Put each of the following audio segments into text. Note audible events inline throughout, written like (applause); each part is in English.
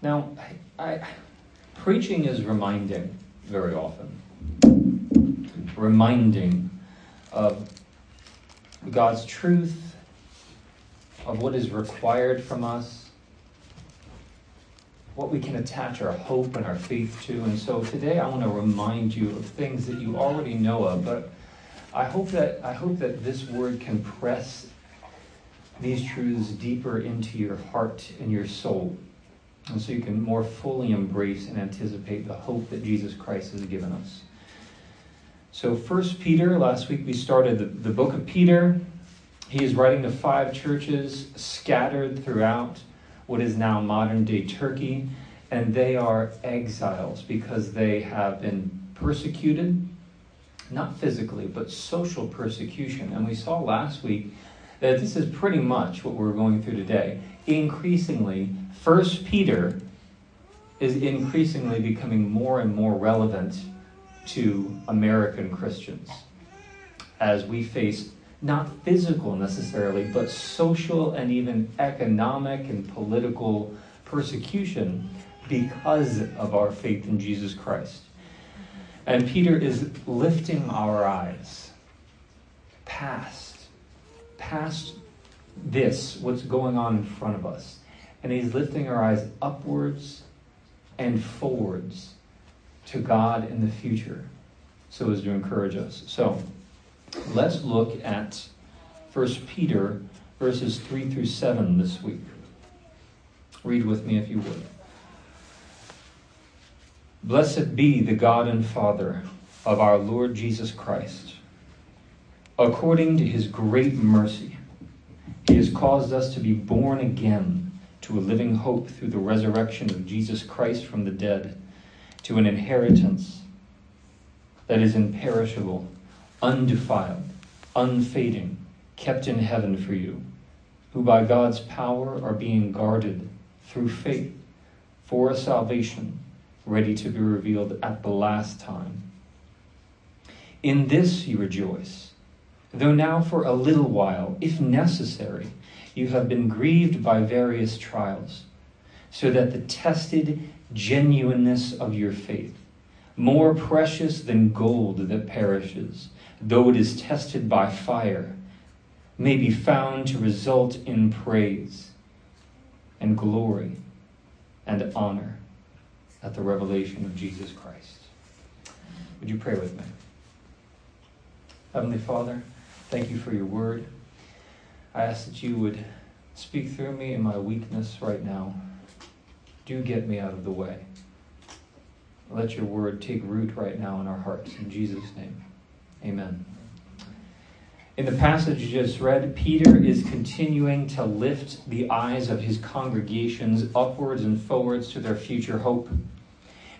Now, I, I, preaching is reminding very often. Reminding of God's truth, of what is required from us, what we can attach our hope and our faith to. And so today I want to remind you of things that you already know of, but I hope that I hope that this word can press these truths deeper into your heart and your soul. And so you can more fully embrace and anticipate the hope that Jesus Christ has given us. So, First Peter, last week we started the, the book of Peter. He is writing to five churches scattered throughout what is now modern day Turkey, and they are exiles because they have been persecuted, not physically, but social persecution. And we saw last week that this is pretty much what we're going through today. Increasingly, First Peter is increasingly becoming more and more relevant to American Christians as we face not physical necessarily, but social and even economic and political persecution because of our faith in Jesus Christ. And Peter is lifting our eyes past, past this, what's going on in front of us. And he's lifting our eyes upwards and forwards to God in the future so as to encourage us. So, Let's look at 1 Peter verses 3 through 7 this week. Read with me if you would. Blessed be the God and Father of our Lord Jesus Christ. According to his great mercy, he has caused us to be born again to a living hope through the resurrection of Jesus Christ from the dead, to an inheritance that is imperishable undefiled, unfading, kept in heaven for you, who by God's power are being guarded through faith for a salvation ready to be revealed at the last time. In this you rejoice, though now for a little while, if necessary, you have been grieved by various trials, so that the tested genuineness of your faith, more precious than gold that perishes, though it is tested by fire, may be found to result in praise and glory and honor at the revelation of Jesus Christ. Would you pray with me? Heavenly Father, thank you for your word. I ask that you would speak through me in my weakness right now. Do get me out of the way. Let your word take root right now in our hearts. In Jesus' name. Amen. In the passage you just read, Peter is continuing to lift the eyes of his congregations upwards and forwards to their future hope.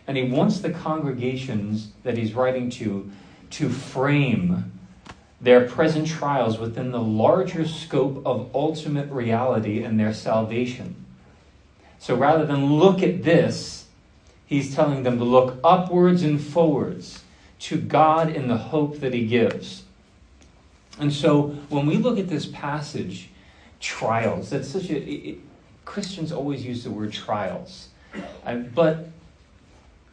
And he wants the congregations that he's writing to to frame their present trials within the larger scope of ultimate reality and their salvation. So rather than look at this, he's telling them to look upwards and forwards to God in the hope that He gives. And so when we look at this passage, trials, that's such a. It, Christians always use the word trials. Uh, but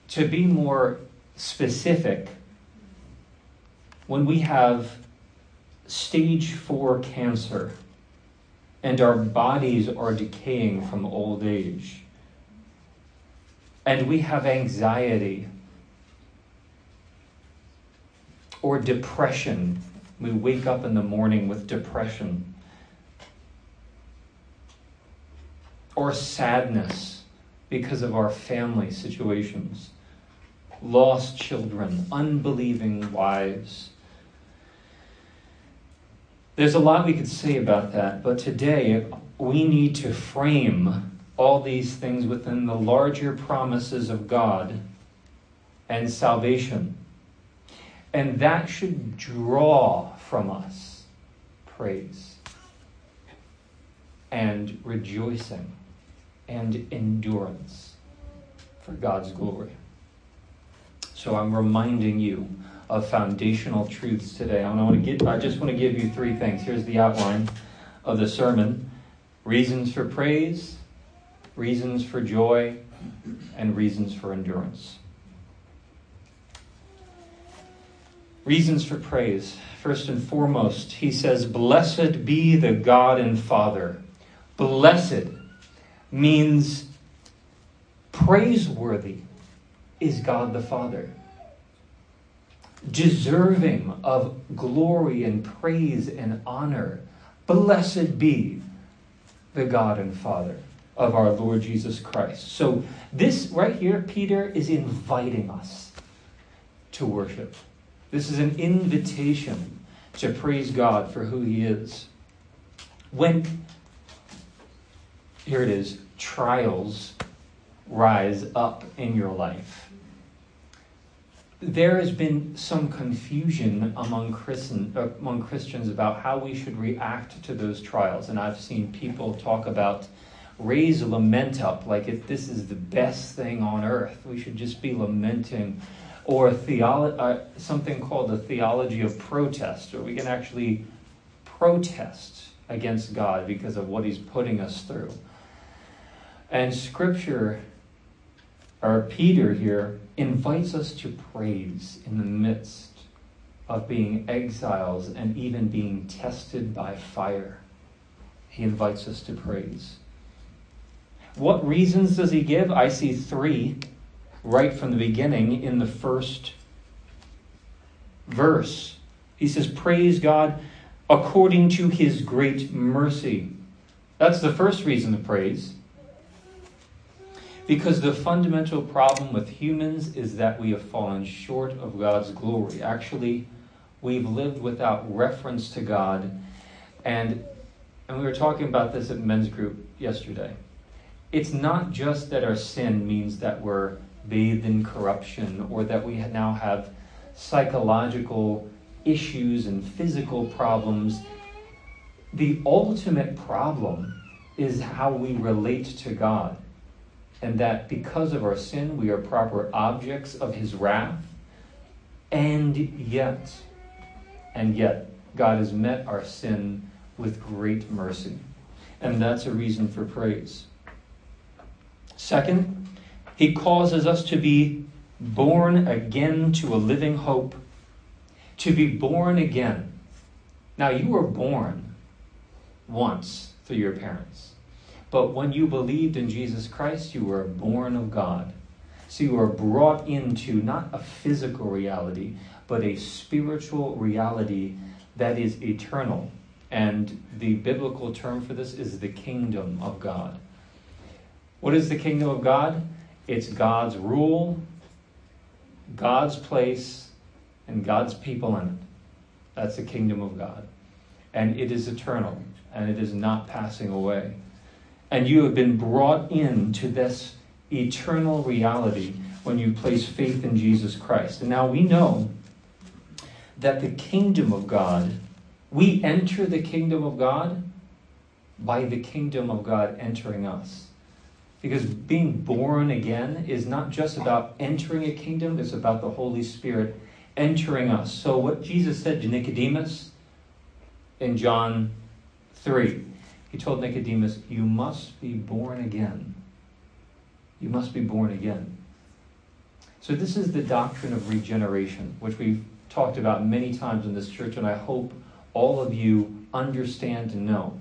to be more specific, when we have stage four cancer and our bodies are decaying from old age, and we have anxiety or depression. We wake up in the morning with depression. Or sadness because of our family situations. Lost children, unbelieving wives. There's a lot we could say about that, but today we need to frame all these things within the larger promises of God and salvation. And that should draw from us praise and rejoicing and endurance for God's glory. So I'm reminding you of foundational truths today. I want to get I just want to give you three things. Here's the outline of the sermon. Reasons for praise, reasons for joy, and reasons for endurance. Reasons for praise. First and foremost, he says, Blessed be the God and Father. Blessed means praiseworthy is God the Father. Deserving of glory and praise and honor. Blessed be the God and Father of our Lord Jesus Christ. So, this right here, Peter is inviting us to worship. This is an invitation to praise God for who He is. When, here it is, trials rise up in your life, there has been some confusion among, Christian, among Christians about how we should react to those trials. And I've seen people talk about raise a lament up like if this is the best thing on earth. We should just be lamenting or theolo- uh, something called the theology of protest, or we can actually protest against God because of what He's putting us through. And Scripture, or Peter here, invites us to praise in the midst of being exiles and even being tested by fire. He invites us to praise. What reasons does he give? I see three right from the beginning in the first verse. He says, Praise God according to his great mercy. That's the first reason to praise. Because the fundamental problem with humans is that we have fallen short of God's glory. Actually, we've lived without reference to God. And, and we were talking about this at men's group yesterday. It's not just that our sin means that we're bathed in corruption or that we now have psychological issues and physical problems. The ultimate problem is how we relate to God. And that because of our sin, we are proper objects of His wrath. And yet, and yet, God has met our sin with great mercy. And that's a reason for praise. Second, he causes us to be born again to a living hope. To be born again. Now, you were born once through your parents. But when you believed in Jesus Christ, you were born of God. So you are brought into not a physical reality, but a spiritual reality that is eternal. And the biblical term for this is the kingdom of God. What is the kingdom of God? It's God's rule, God's place, and God's people in it. That's the kingdom of God. And it is eternal, and it is not passing away. And you have been brought into this eternal reality when you place faith in Jesus Christ. And now we know that the kingdom of God, we enter the kingdom of God by the kingdom of God entering us. Because being born again is not just about entering a kingdom, it's about the Holy Spirit entering us. So, what Jesus said to Nicodemus in John 3, he told Nicodemus, You must be born again. You must be born again. So, this is the doctrine of regeneration, which we've talked about many times in this church, and I hope all of you understand and know.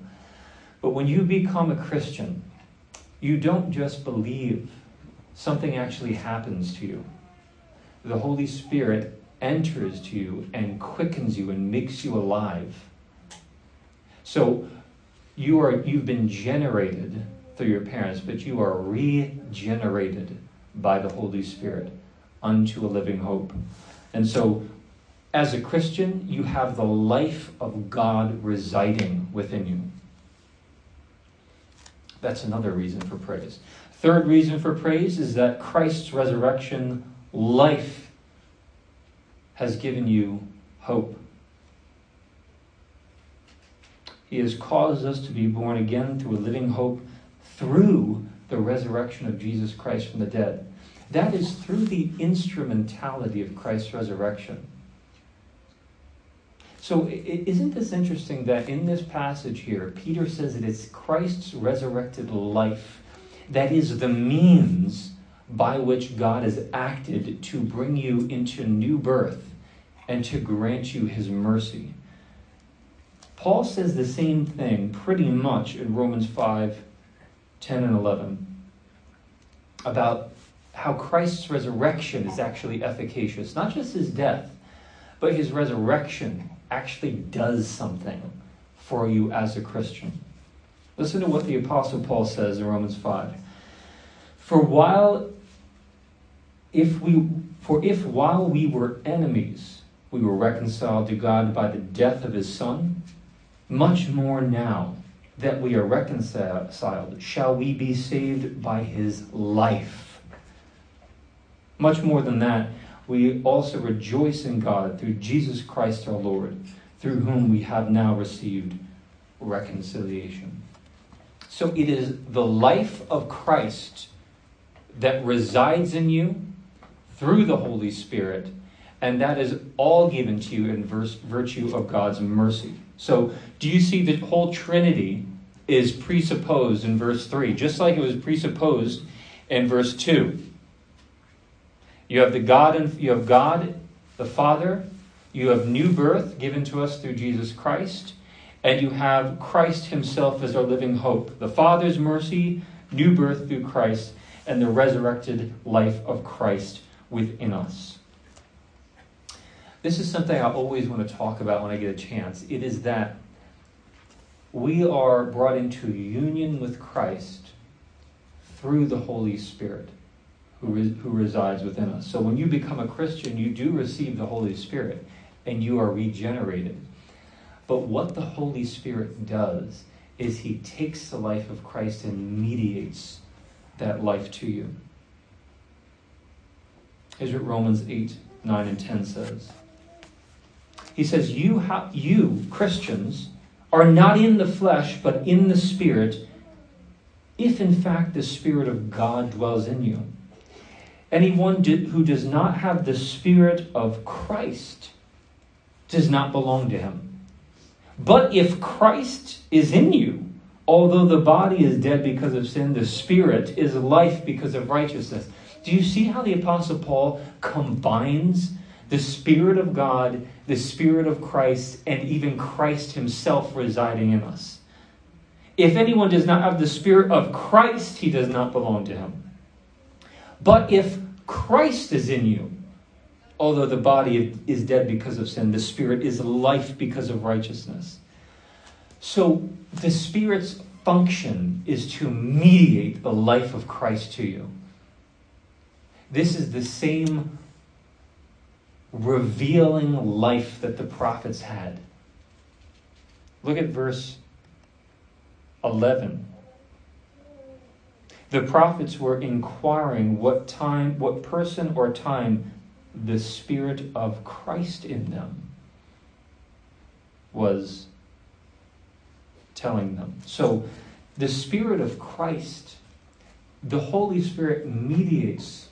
But when you become a Christian, you don't just believe, something actually happens to you. The Holy Spirit enters to you and quickens you and makes you alive. So you are you've been generated through your parents, but you are regenerated by the Holy Spirit unto a living hope. And so as a Christian, you have the life of God residing within you. That's another reason for praise. Third reason for praise is that Christ's resurrection life has given you hope. He has caused us to be born again through a living hope through the resurrection of Jesus Christ from the dead. That is through the instrumentality of Christ's resurrection. So, isn't this interesting that in this passage here, Peter says that it's Christ's resurrected life That is the means by which God has acted to bring you into new birth and to grant you his mercy. Paul says the same thing pretty much in Romans 5 10 and 11 about how Christ's resurrection is actually efficacious. Not just his death, but his resurrection actually does something for you as a Christian. Listen to what the Apostle Paul says in Romans 5. For while if we for if while we were enemies we were reconciled to God by the death of his son, much more now that we are reconciled shall we be saved by his life. Much more than that, we also rejoice in God through Jesus Christ our Lord, through whom we have now received reconciliation. So it is the life of Christ that resides in you through the Holy Spirit, and that is all given to you in virtue of God's mercy. So, do you see the whole Trinity is presupposed in verse 3, just like it was presupposed in verse 2? You have the God and you have God, the Father, you have new birth given to us through Jesus Christ, and you have Christ himself as our living hope. The Father's mercy, new birth through Christ, and the resurrected life of Christ within us. This is something I always want to talk about when I get a chance. It is that we are brought into union with Christ through the Holy Spirit who, who resides within us. So when you become a Christian, you do receive the Holy Spirit and you are regenerated. But what the Holy Spirit does is he takes the life of Christ and mediates that life to you. Here's what Romans 8, 9, and 10 says. He says, You, ha- you Christians, are not in the flesh, but in the Spirit, if in fact the Spirit of God dwells in you. Anyone who does not have the Spirit of Christ does not belong to him. But if Christ is in you, although the body is dead because of sin, the Spirit is life because of righteousness. Do you see how the Apostle Paul combines the Spirit of God, the Spirit of Christ, and even Christ Himself residing in us? If anyone does not have the Spirit of Christ, he does not belong to Him. But if Christ is in you, although the body is dead because of sin, the Spirit is life because of righteousness. So the Spirit's function is to mediate the life of Christ to you. This is the same revealing life that the prophets had. Look at verse 11. The prophets were inquiring what time, what person or time the Spirit of Christ in them was telling them. So, the Spirit of Christ, the Holy Spirit mediates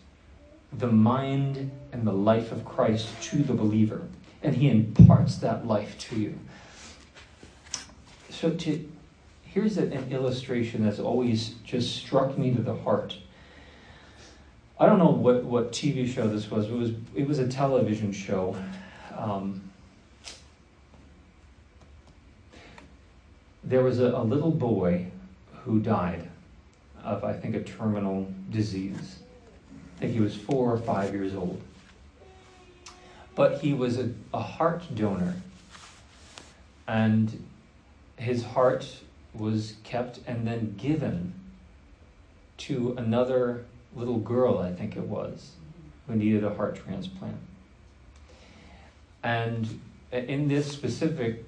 the mind and the life of Christ to the believer, and he imparts that life to you. So to here's an illustration that's always just struck me to the heart. I don't know what, what TV show this was. It was it was a television show. Um, there was a, a little boy who died of I think a terminal disease think he was four or five years old. But he was a, a heart donor. And his heart was kept and then given to another little girl, I think it was, who needed a heart transplant. And in this specific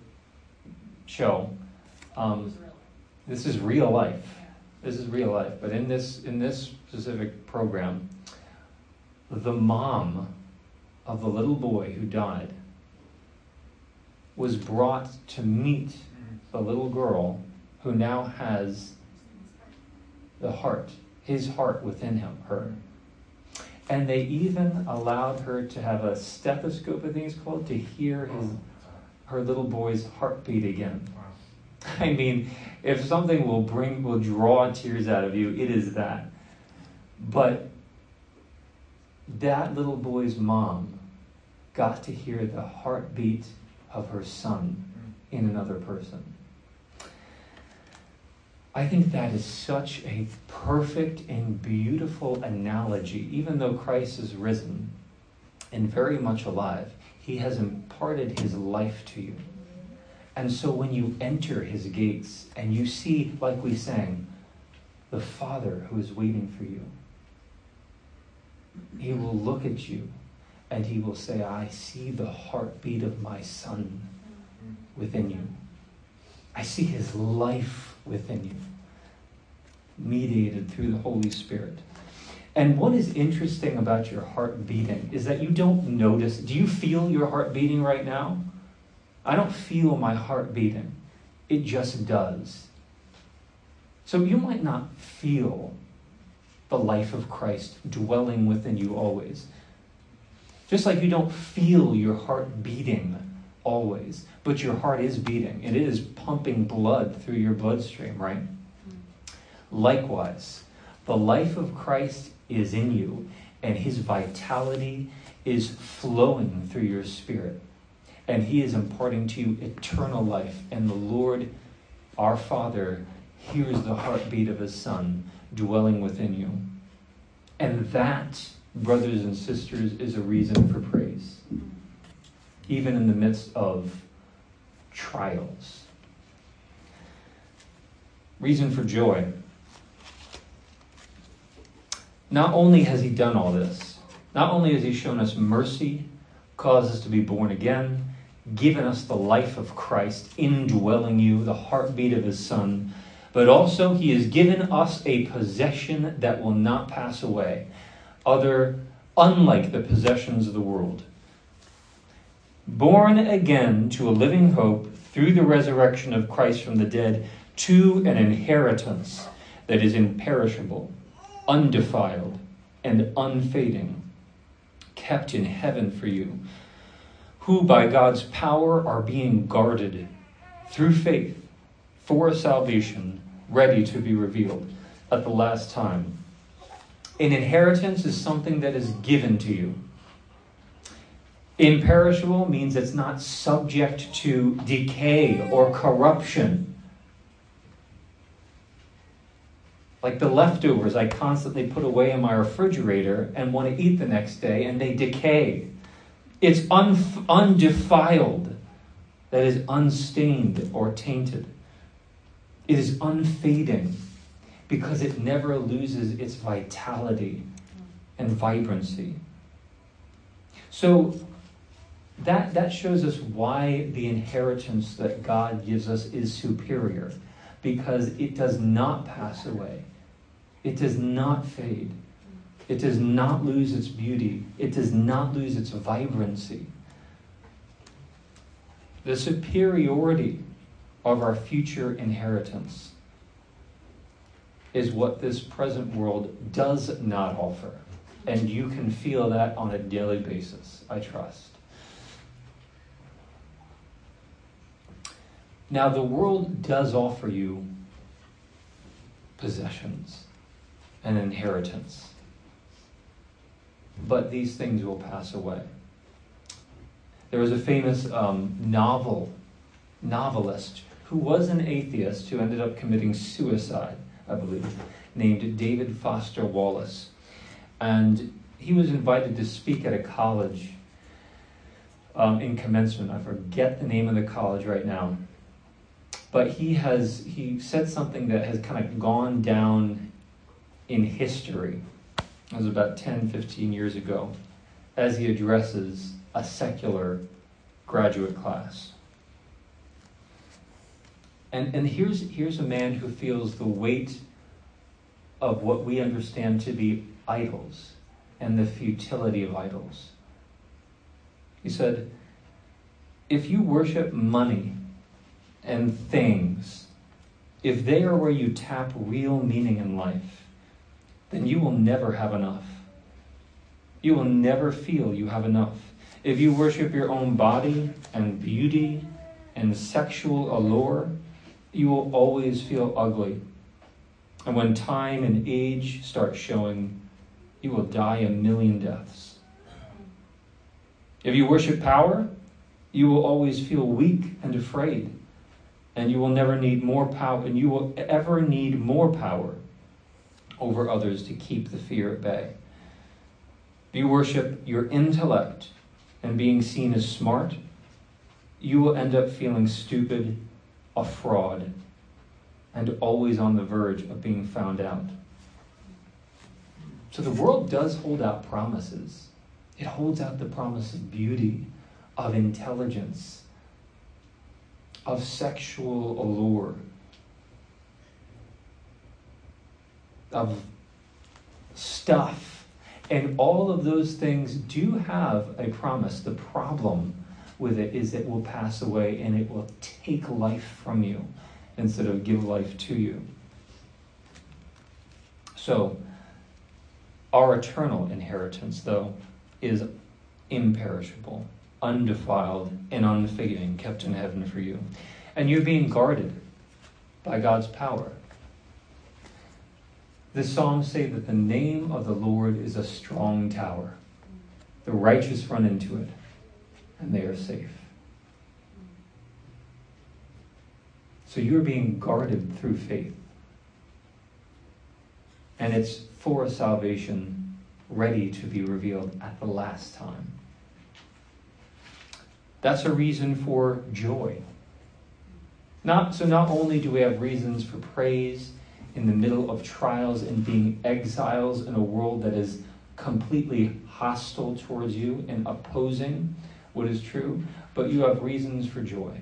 show, um, this is real life. This is real life. But in this in this specific program, the mom of the little boy who died was brought to meet the little girl who now has the heart, his heart within him, her. And they even allowed her to have a stethoscope, I think it's called, to hear his, her little boy's heartbeat again. (laughs) I mean, if something will bring, will draw tears out of you, it is that. But that little boy's mom got to hear the heartbeat of her son in another person. I think that is such a perfect and beautiful analogy. Even though Christ is risen and very much alive, he has imparted his life to you. And so when you enter his gates and you see, like we sang, the Father who is waiting for you, he will look at you and he will say, I see the heartbeat of my Son within you. I see his life within you, mediated through the Holy Spirit. And what is interesting about your heart beating is that you don't notice. Do you feel your heart beating right now? I don't feel my heart beating, it just does. So you might not feel the life of Christ dwelling within you always. Just like you don't feel your heart beating always, but your heart is beating it is pumping blood through your bloodstream, right? Likewise, the life of Christ is in you and his vitality is flowing through your spirit. And he is imparting to you eternal life. And the Lord, our Father, hears the heartbeat of his Son dwelling within you. And that, brothers and sisters, is a reason for praise even in the midst of trials. Reason for joy. Not only has He done all this, not only has He shown us mercy, caused us to be born again, given us the life of Christ, indwelling you, the heartbeat of His Son, but also He has given us a possession that will not pass away, other unlike the possessions of the world. Born again to a living hope through the resurrection of Christ from the dead, to an inheritance that is imperishable, undefiled, and unfading, kept in heaven for you, who by God's power are being guarded through faith for salvation, ready to be revealed at the last time. An inheritance is something that is given to you. Imperishable means it's not subject to decay or corruption. Like the leftovers I constantly put away in my refrigerator and want to eat the next day and they decay. It's unf- undefiled, that is unstained or tainted. It is unfading because it never loses its vitality and vibrancy. So, that, that shows us why the inheritance that God gives us is superior. Because it does not pass away, it does not fade, it does not lose its beauty, it does not lose its vibrancy. The superiority of our future inheritance is what this present world does not offer. And you can feel that on a daily basis, I trust. Now, the world does offer you possessions and inheritance, but these things will pass away. There was a famous um, novel novelist who was an atheist who ended up committing suicide, I believe, named David Foster Wallace. And he was invited to speak at a college um, in commencement. I forget the name of the college right now but he has he said something that has kind of gone down in history. It was about 10, 15 years ago, as he addresses a secular graduate class. And, and here's, here's a man who feels the weight of what we understand to be idols and the futility of idols. He said, If you worship money and things, if they are where you tap real meaning in life, then you will never have enough. You will never feel you have enough. If you worship your own body and beauty and sexual allure, you will always feel ugly. And when time and age start showing, you will die a million deaths. If you worship power, you will always feel weak and afraid. And you will never need more power, and you will ever need more power over others to keep the fear at bay. If you worship your intellect and being seen as smart, you will end up feeling stupid, a fraud, and always on the verge of being found out. So the world does hold out promises. It holds out the promise of beauty, of intelligence, of sexual allure, of stuff. And all of those things do have a promise. The problem with it is it will pass away and it will take life from you instead of give life to you. So, our eternal inheritance, though, is imperishable, undefiled, and unfading, kept in heaven for you. And you're being guarded by God's power. The Psalms say that the name of the Lord is a strong tower. The righteous run into it and they are safe. So you're being guarded through faith. And it's for salvation ready to be revealed at the last time. That's a reason for joy. Not, so not only do we have reasons for praise in the middle of trials and being exiles in a world that is completely hostile towards you and opposing what is true, but you have reasons for joy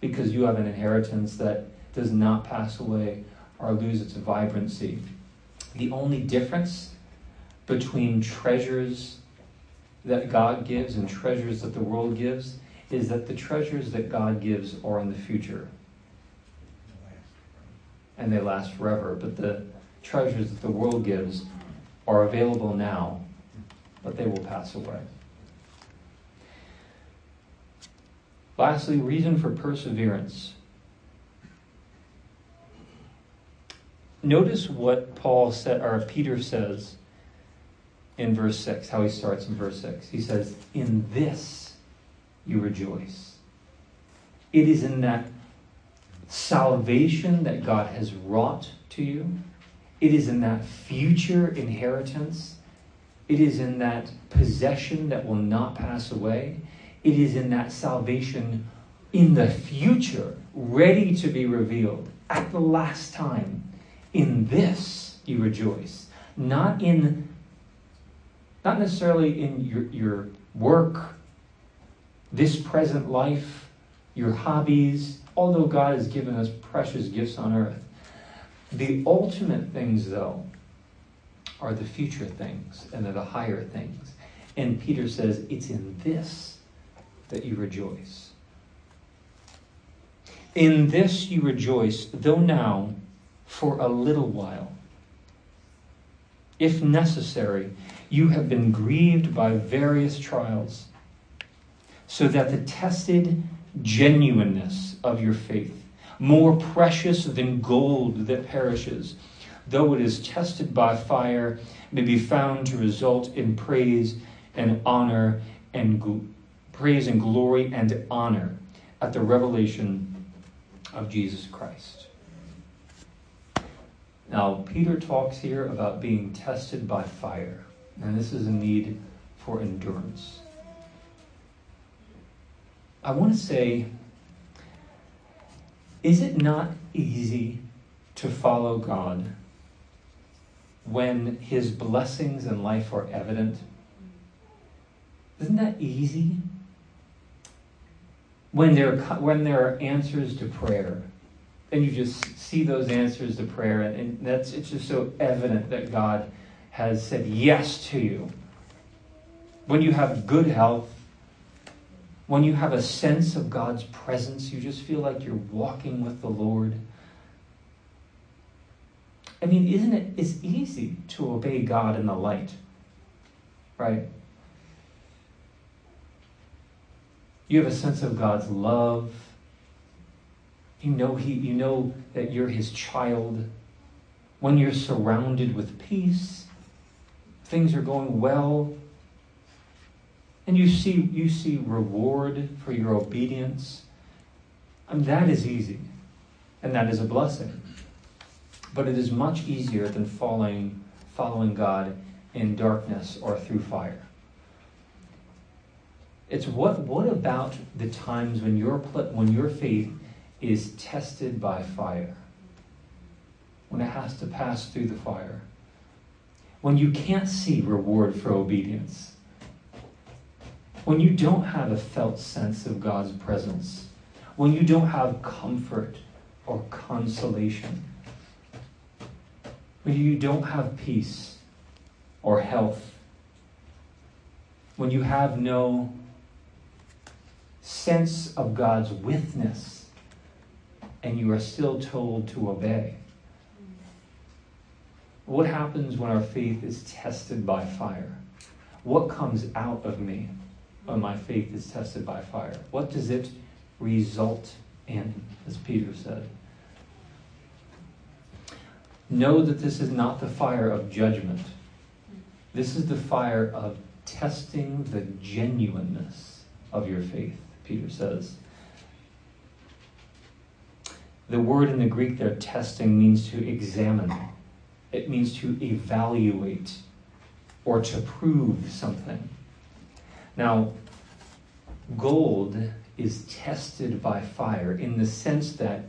because you have an inheritance that does not pass away or lose its vibrancy. The only difference between treasures that God gives and treasures that the world gives is that the treasures that God gives are in the future. And they last forever. But the treasures that the world gives are available now, but they will pass away. Lastly, reason for perseverance. Notice what Paul said or Peter says in verse 6, how he starts in verse 6. He says, In this you rejoice. It is in that salvation that God has wrought to you. It is in that future inheritance. It is in that possession that will not pass away. It is in that salvation in the future, ready to be revealed at the last time. In this you rejoice. Not in not necessarily in your, your work, this present life, your hobbies, although God has given us precious gifts on earth. The ultimate things, though, are the future things and they're the higher things. And Peter says, it's in this that you rejoice. In this you rejoice, though now for a little while. If necessary, you have been grieved by various trials, so that the tested genuineness of your faith, more precious than gold that perishes, though it is tested by fire, may be found to result in praise and honor and praise and glory and honor at the revelation of Jesus Christ. Now, Peter talks here about being tested by fire, and this is a need for endurance. I want to say, is it not easy to follow God when his blessings in life are evident? Isn't that easy? When there, when there are answers to prayer, and you just see those answers to prayer, and, and that's it's just so evident that God has said yes to you. When you have good health, when you have a sense of God's presence, you just feel like you're walking with the Lord. I mean, isn't it? It's easy to obey God in the light, right? You have a sense of God's love. You know, he, you know that you're his child. When you're surrounded with peace, things are going well, and you see, you see reward for your obedience, mean, that is easy, and that is a blessing. But it is much easier than following, following God in darkness or through fire. It's what, what about the times when your, when your faith is tested by fire? When it has to pass through the fire? When you can't see reward for obedience? When you don't have a felt sense of God's presence? When you don't have comfort or consolation? When you don't have peace or health? When you have no sense of God's witness and you are still told to obey. What happens when our faith is tested by fire? What comes out of me when my faith is tested by fire? What does it result in, as Peter said? Know that this is not the fire of judgment. This is the fire of testing the genuineness of your faith. Peter says. The word in the Greek there, testing, means to examine, it means to evaluate or to prove something. Now, gold is tested by fire in the sense that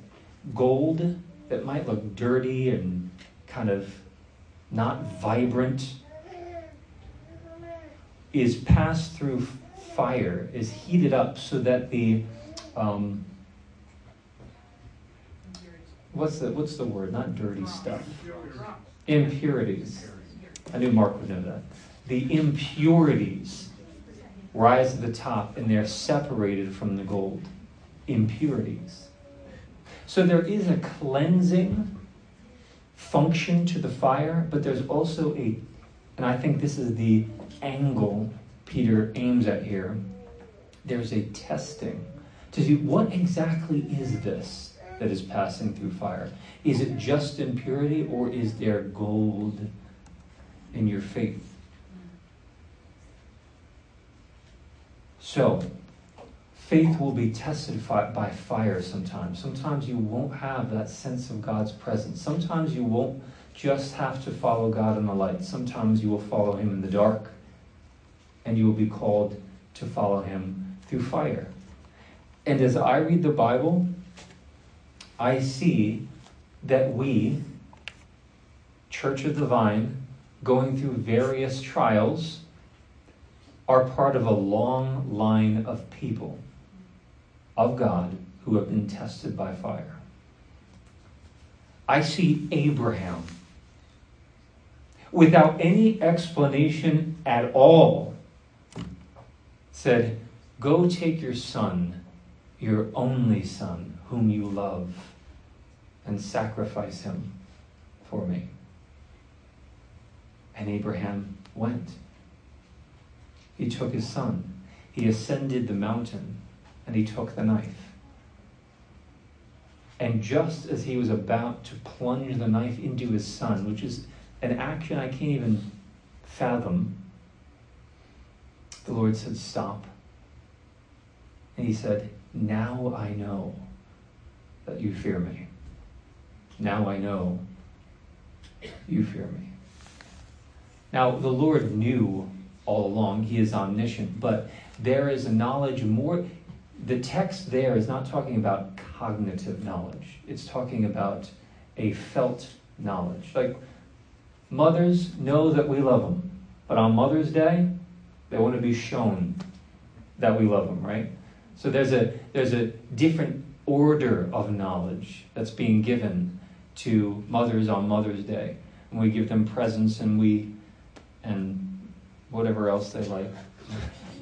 gold that might look dirty and kind of not vibrant is passed through fire is heated up so that the um, what's the what's the word? Not dirty stuff. Impurities. I knew Mark would know that. The impurities rise to the top and they're separated from the gold. Impurities. So there is a cleansing function to the fire, but there's also a, and I think this is the angle Peter aims at here, there's a testing to see what exactly is this that is passing through fire. Is it just impurity or is there gold in your faith? So, faith will be tested by fire sometimes. Sometimes you won't have that sense of God's presence. Sometimes you won't just have to follow God in the light. Sometimes you will follow Him in the dark and you will be called to follow him through fire. And as I read the Bible, I see that we, Church of the Vine, going through various trials, are part of a long line of people of God who have been tested by fire. I see Abraham without any explanation at all said, Go take your son, your only son, whom you love, and sacrifice him for me. And Abraham went. He took his son. He ascended the mountain and he took the knife. And just as he was about to plunge the knife into his son, which is an action I can't even fathom, the Lord said, Stop. And he said, Now I know that you fear me. Now I know you fear me. Now, the Lord knew all along, He is omniscient, but there is a knowledge more. The text there is not talking about cognitive knowledge, it's talking about a felt knowledge. Like, mothers know that we love them, but on Mother's Day, they want to be shown that we love them, right? So there's a there's a different order of knowledge that's being given to mothers on Mother's Day. And we give them presents and we and whatever else they like.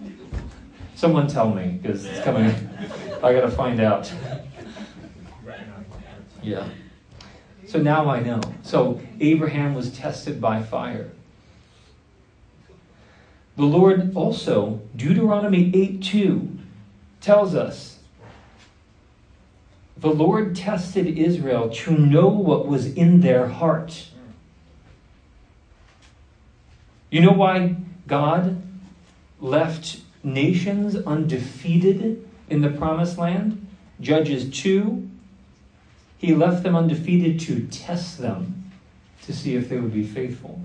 (laughs) Someone tell me, because it's coming. I gotta find out. Yeah. So now I know. So Abraham was tested by fire. The Lord also, Deuteronomy 8 2, tells us The Lord tested Israel to know what was in their heart. You know why God left nations undefeated in the promised land? Judges 2. He left them undefeated to test them to see if they would be faithful.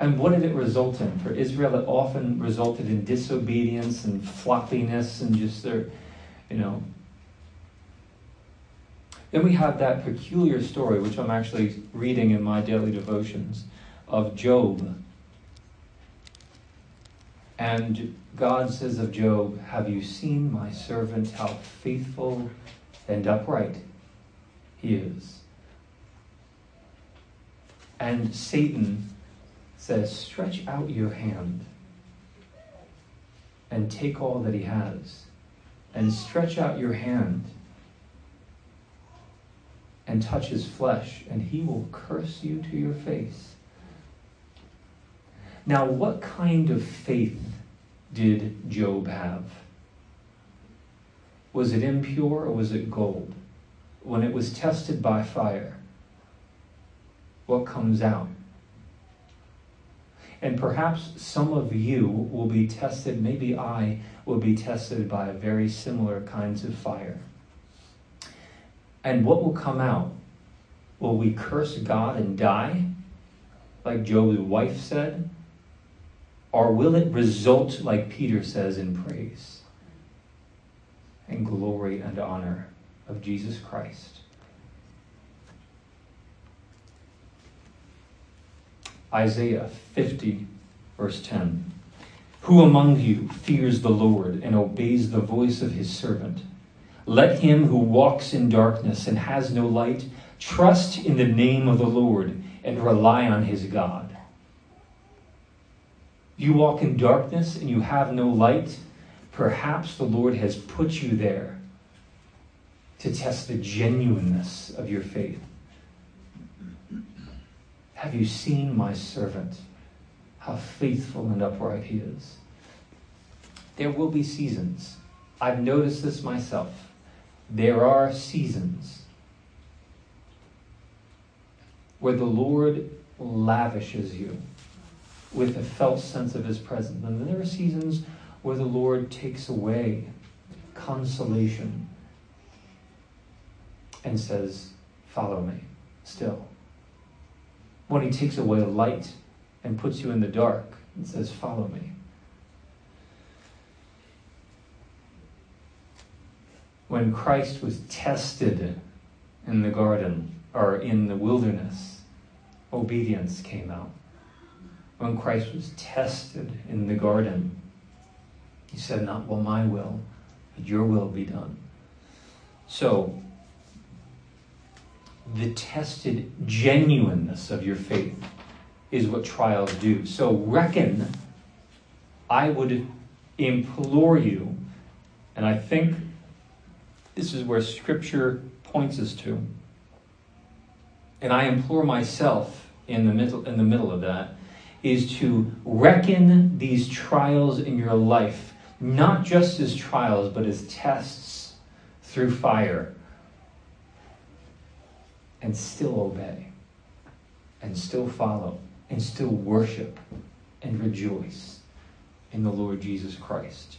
And what did it result in? For Israel, it often resulted in disobedience and floppiness and just their, you know. Then we have that peculiar story, which I'm actually reading in my daily devotions, of Job. And God says of Job, Have you seen my servant, how faithful and upright he is? And Satan says, Stretch out your hand and take all that he has. And stretch out your hand and touch his flesh, and he will curse you to your face. Now, what kind of faith did Job have? Was it impure or was it gold? When it was tested by fire, what comes out? And perhaps some of you will be tested, maybe I will be tested by very similar kinds of fire. And what will come out? Will we curse God and die, like Job's wife said? Or will it result, like Peter says, in praise and glory and honor of Jesus Christ? Isaiah 50, verse 10. Who among you fears the Lord and obeys the voice of his servant? Let him who walks in darkness and has no light trust in the name of the Lord and rely on his God. You walk in darkness and you have no light, perhaps the Lord has put you there to test the genuineness of your faith. Have you seen my servant? How faithful and upright he is. There will be seasons. I've noticed this myself. There are seasons where the Lord lavishes you with a felt sense of his presence. And then there are seasons where the Lord takes away consolation and says, Follow me still when he takes away light and puts you in the dark and says, Follow me. When Christ was tested in the garden or in the wilderness, obedience came out. When Christ was tested in the garden, he said, Not well my will, but your will be done. So, the tested genuineness of your faith is what trials do. So reckon, I would implore you, and I think this is where Scripture points us to, and I implore myself in the middle, in the middle of that, is to reckon these trials in your life not just as trials, but as tests through fire and still obey, and still follow, and still worship and rejoice in the Lord Jesus Christ.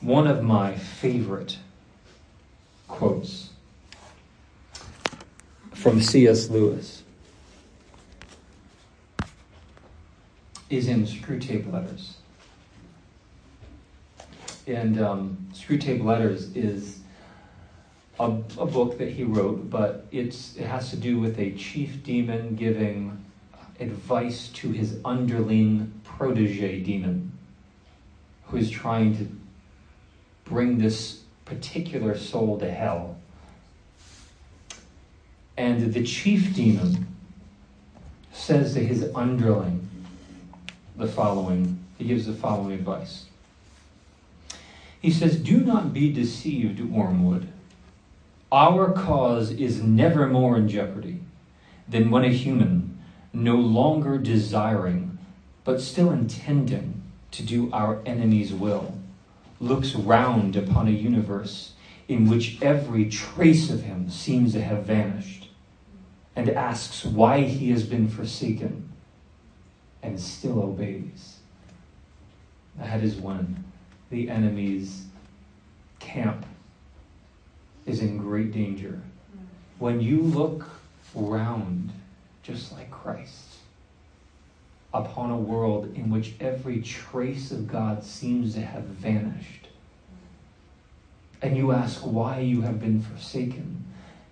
One of my favorite quotes from C.S. Lewis is in Screwtape Letters. And um, Screwtape Letters is a, a book that he wrote, but it's, it has to do with a chief demon giving advice to his underling protege demon who is trying to bring this particular soul to hell. And the chief demon says to his underling the following he gives the following advice. He says, Do not be deceived, Wormwood. Our cause is never more in jeopardy than when a human, no longer desiring, but still intending to do our enemy's will, looks round upon a universe in which every trace of him seems to have vanished and asks why he has been forsaken and still obeys. That is when the enemy's camp is in great danger. When you look round, just like Christ, upon a world in which every trace of God seems to have vanished, and you ask why you have been forsaken,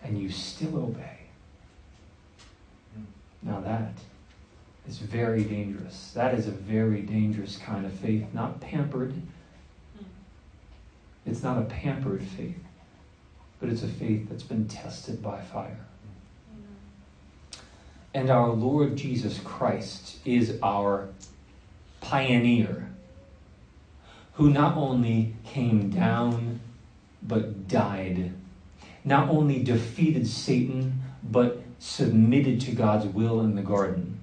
and you still obey. Now that is very dangerous. That is a very dangerous kind of faith, not pampered. It's not a pampered faith, but it's a faith that's been tested by fire. And our Lord Jesus Christ is our pioneer who not only came down but died, not only defeated Satan but submitted to God's will in the garden,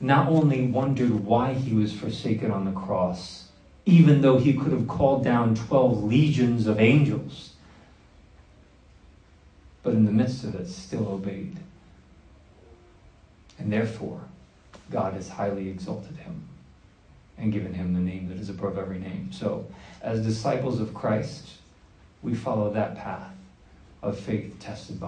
not only wondered why he was forsaken on the cross, even though he could have called down 12 legions of angels, but in the midst of it still obeyed. And therefore, God has highly exalted him and given him the name that is above every name. So, as disciples of Christ, we follow that path of faith tested by